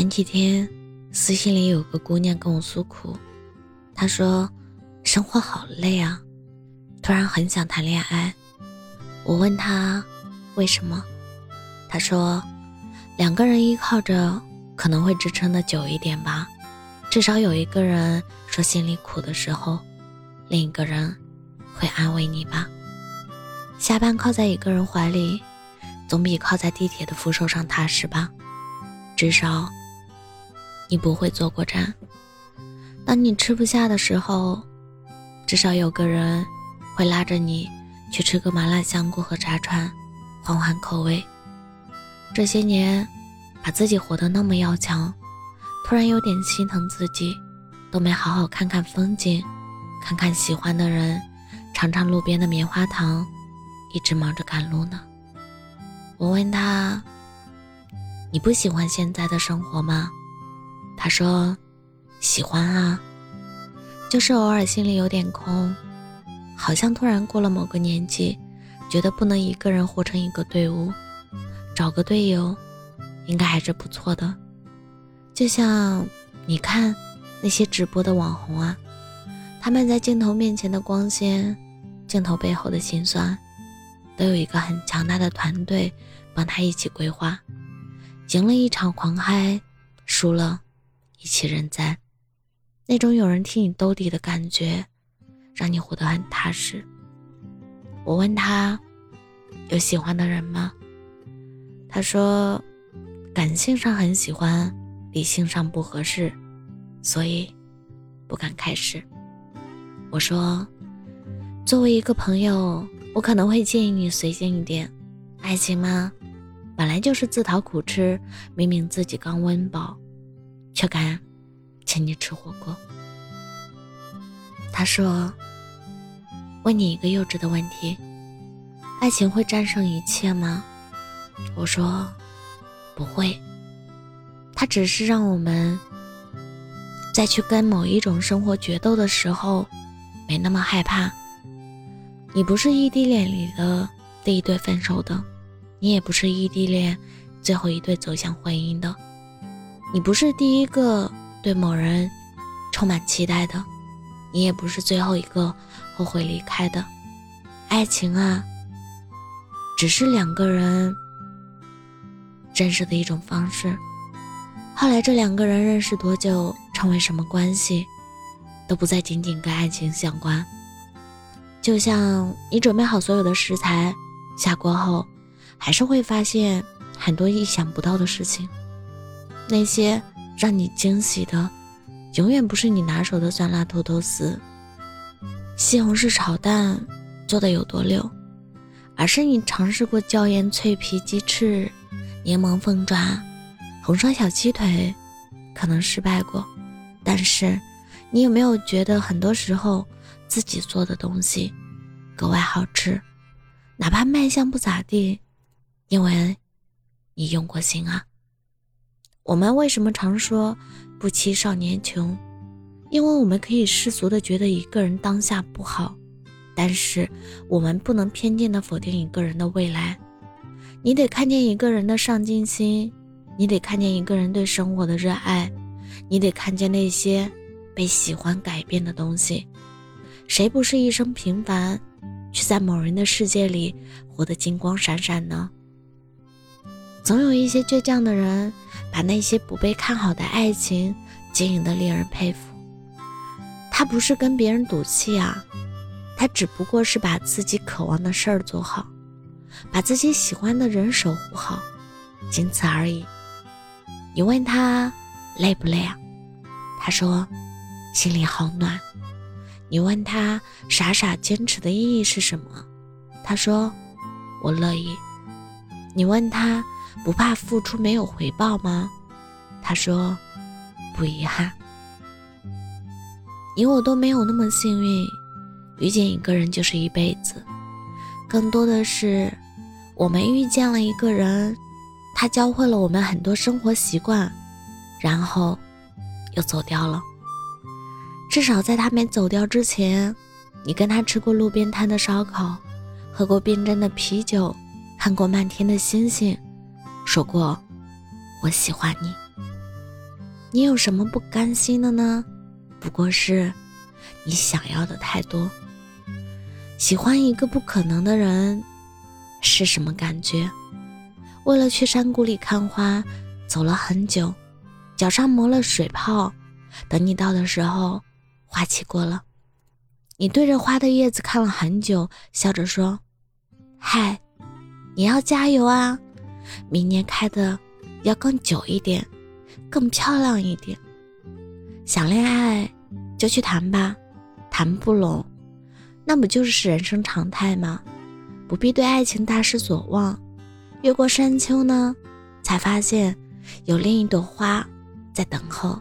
前几天，私信里有个姑娘跟我诉苦，她说：“生活好累啊，突然很想谈恋爱。”我问她为什么，她说：“两个人依靠着，可能会支撑的久一点吧，至少有一个人说心里苦的时候，另一个人会安慰你吧。下班靠在一个人怀里，总比靠在地铁的扶手上踏实吧，至少。”你不会坐过站。当你吃不下的时候，至少有个人会拉着你去吃个麻辣香锅和炸串，换换口味。这些年，把自己活得那么要强，突然有点心疼自己，都没好好看看风景，看看喜欢的人，尝尝路边的棉花糖，一直忙着赶路呢。我问他：“你不喜欢现在的生活吗？”他说：“喜欢啊，就是偶尔心里有点空，好像突然过了某个年纪，觉得不能一个人活成一个队伍，找个队友，应该还是不错的。就像你看那些直播的网红啊，他们在镜头面前的光鲜，镜头背后的辛酸，都有一个很强大的团队帮他一起规划，赢了一场狂嗨，输了。”一起认栽，那种有人替你兜底的感觉，让你活得很踏实。我问他有喜欢的人吗？他说感性上很喜欢，理性上不合适，所以不敢开始。我说作为一个朋友，我可能会建议你随性一点。爱情吗？本来就是自讨苦吃，明明自己刚温饱。却敢请你吃火锅。他说：“问你一个幼稚的问题，爱情会战胜一切吗？”我说：“不会，它只是让我们在去跟某一种生活决斗的时候，没那么害怕。你不是异地恋里的第一对分手的，你也不是异地恋最后一对走向婚姻的。”你不是第一个对某人充满期待的，你也不是最后一个后悔离开的。爱情啊，只是两个人认识的一种方式。后来这两个人认识多久，成为什么关系，都不再仅仅跟爱情相关。就像你准备好所有的食材，下锅后，还是会发现很多意想不到的事情。那些让你惊喜的，永远不是你拿手的酸辣土豆丝、西红柿炒蛋做的有多溜，而是你尝试过椒盐脆皮鸡翅、柠檬凤爪、红烧小鸡腿，可能失败过，但是你有没有觉得很多时候自己做的东西格外好吃，哪怕卖相不咋地，因为你用过心啊。我们为什么常说不欺少年穷？因为我们可以世俗的觉得一个人当下不好，但是我们不能偏见的否定一个人的未来。你得看见一个人的上进心，你得看见一个人对生活的热爱，你得看见那些被喜欢改变的东西。谁不是一生平凡，却在某人的世界里活得金光闪闪呢？总有一些倔强的人。把那些不被看好的爱情经营的令人佩服。他不是跟别人赌气啊，他只不过是把自己渴望的事儿做好，把自己喜欢的人守护好，仅此而已。你问他累不累啊？他说心里好暖。你问他傻傻坚持的意义是什么？他说我乐意。你问他。不怕付出没有回报吗？他说：“不遗憾。”你我都没有那么幸运，遇见一个人就是一辈子。更多的是，我们遇见了一个人，他教会了我们很多生活习惯，然后又走掉了。至少在他没走掉之前，你跟他吃过路边摊的烧烤，喝过冰镇的啤酒，看过漫天的星星。说过，我喜欢你。你有什么不甘心的呢？不过是你想要的太多。喜欢一个不可能的人是什么感觉？为了去山谷里看花，走了很久，脚上磨了水泡。等你到的时候，花期过了。你对着花的叶子看了很久，笑着说：“嗨，你要加油啊！明年开的要更久一点。”更漂亮一点。想恋爱就去谈吧，谈不拢，那不就是人生常态吗？不必对爱情大失所望。越过山丘呢，才发现有另一朵花在等候。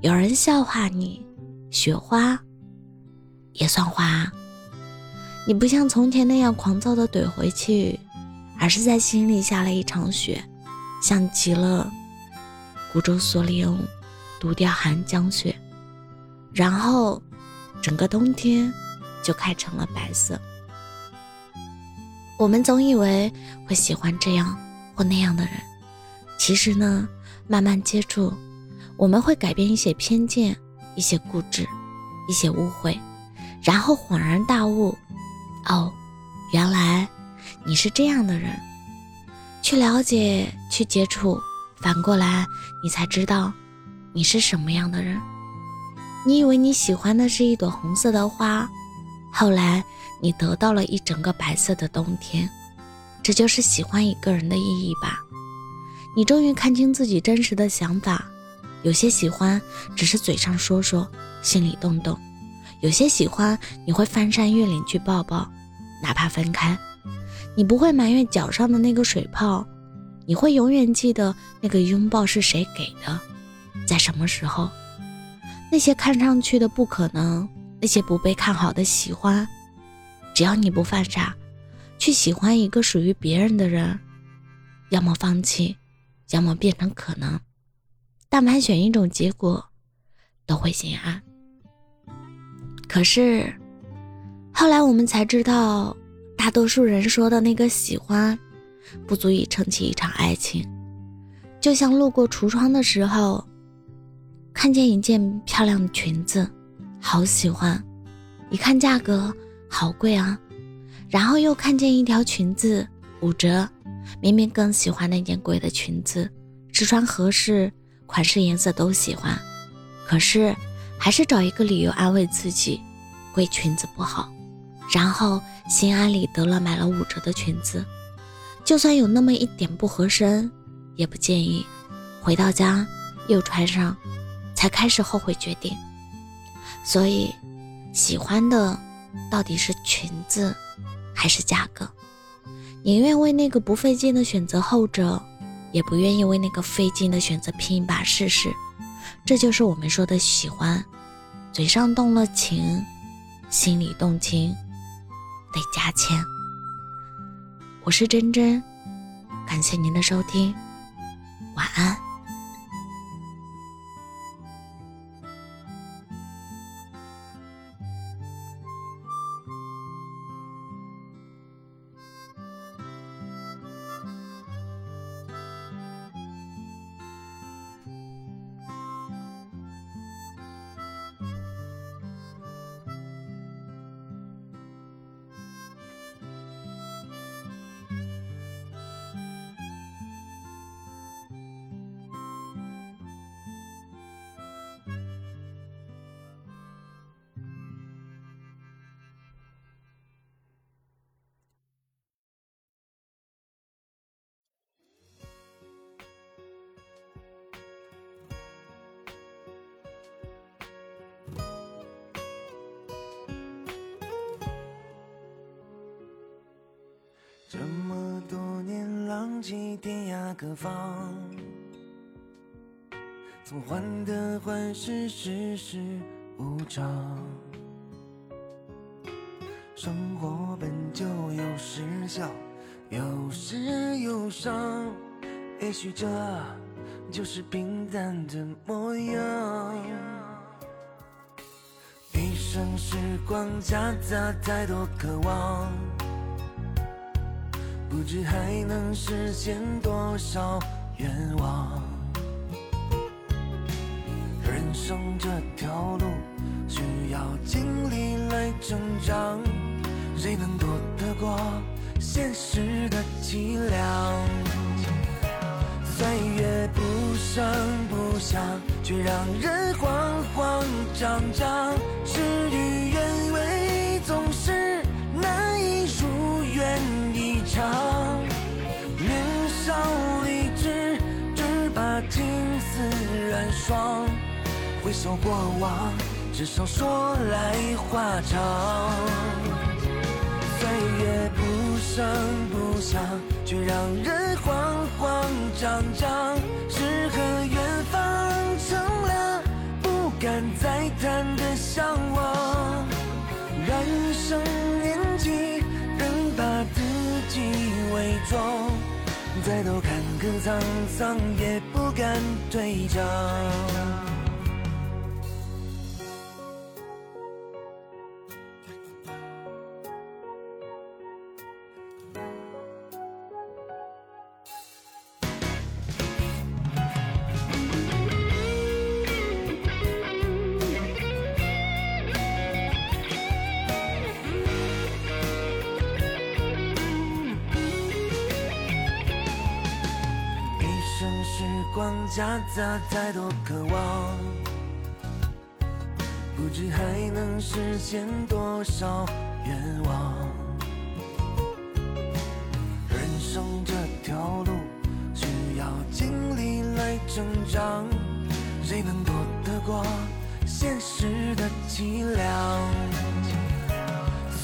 有人笑话你，雪花也算花。你不像从前那样狂躁的怼回去，而是在心里下了一场雪，像极了。孤舟蓑笠翁，独钓寒江雪。然后，整个冬天就开成了白色。我们总以为会喜欢这样或那样的人，其实呢，慢慢接触，我们会改变一些偏见、一些固执、一些误会，然后恍然大悟：哦，原来你是这样的人。去了解，去接触。反过来，你才知道你是什么样的人。你以为你喜欢的是一朵红色的花，后来你得到了一整个白色的冬天。这就是喜欢一个人的意义吧？你终于看清自己真实的想法。有些喜欢只是嘴上说说，心里动动；有些喜欢你会翻山越岭去抱抱，哪怕分开，你不会埋怨脚上的那个水泡。你会永远记得那个拥抱是谁给的，在什么时候？那些看上去的不可能，那些不被看好的喜欢，只要你不犯傻，去喜欢一个属于别人的人，要么放弃，要么变成可能。但凡选一种结果，都会心安。可是，后来我们才知道，大多数人说的那个喜欢。不足以撑起一场爱情，就像路过橱窗的时候，看见一件漂亮的裙子，好喜欢，一看价格好贵啊，然后又看见一条裙子五折，明明更喜欢那件贵的裙子，试穿合适，款式颜色都喜欢，可是还是找一个理由安慰自己，贵裙子不好，然后心安理得了买了五折的裙子。就算有那么一点不合身，也不介意。回到家又穿上，才开始后悔决定。所以，喜欢的到底是裙子，还是价格？宁愿为那个不费劲的选择后者，也不愿意为那个费劲的选择拼一把试试。这就是我们说的喜欢，嘴上动了情，心里动情，得加钱。我是真真，感谢您的收听，晚安。这么多年浪迹天涯各方，从患得患失，世事无常。生活本就有时笑，有时忧伤，也许这就是平淡的模样。一生时光夹杂太多渴望。不知还能实现多少愿望。人生这条路需要经历来成长，谁能躲得过现实的凄凉？岁月不声不响，却让人慌慌张张。事与青丝染霜。回首过往，至少说来话长。岁月不声不响，却让人慌慌张张。诗和远方成了不敢再谈的向往。人生年纪，仍把自己伪装。可沧桑，也不敢退场。时光夹杂太多渴望，不知还能实现多少愿望。人生这条路需要经历来成长，谁能躲得过现实的凄凉？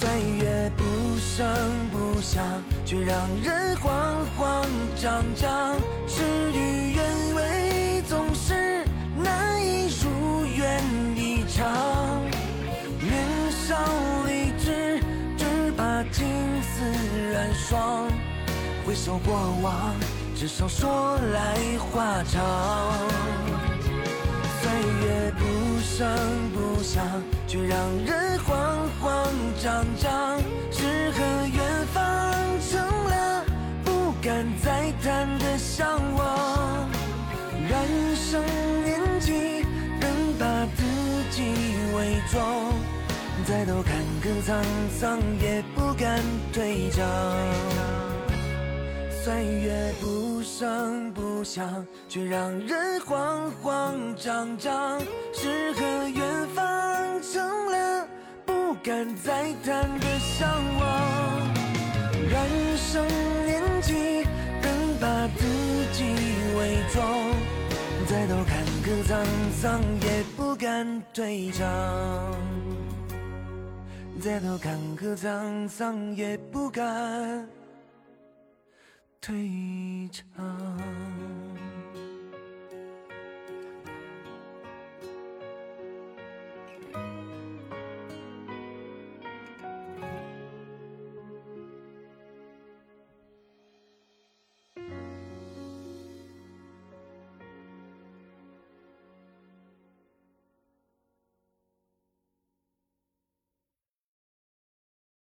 岁月不声不响，却让人慌慌张张。是霜。回首过往，至少说来话长。岁月不声不响，却让人慌慌张张。诗和远方成了不敢再谈的向往。人生年纪，仍把自己伪装。再多坎坷沧桑，也不敢退场。岁月不声不响，却让人慌慌张张。诗和远方成了不敢再谈的向往。人生年纪，仍把自己伪装。再多坎坷沧桑，也不敢退场。再多坎坷沧桑，也不敢。退场。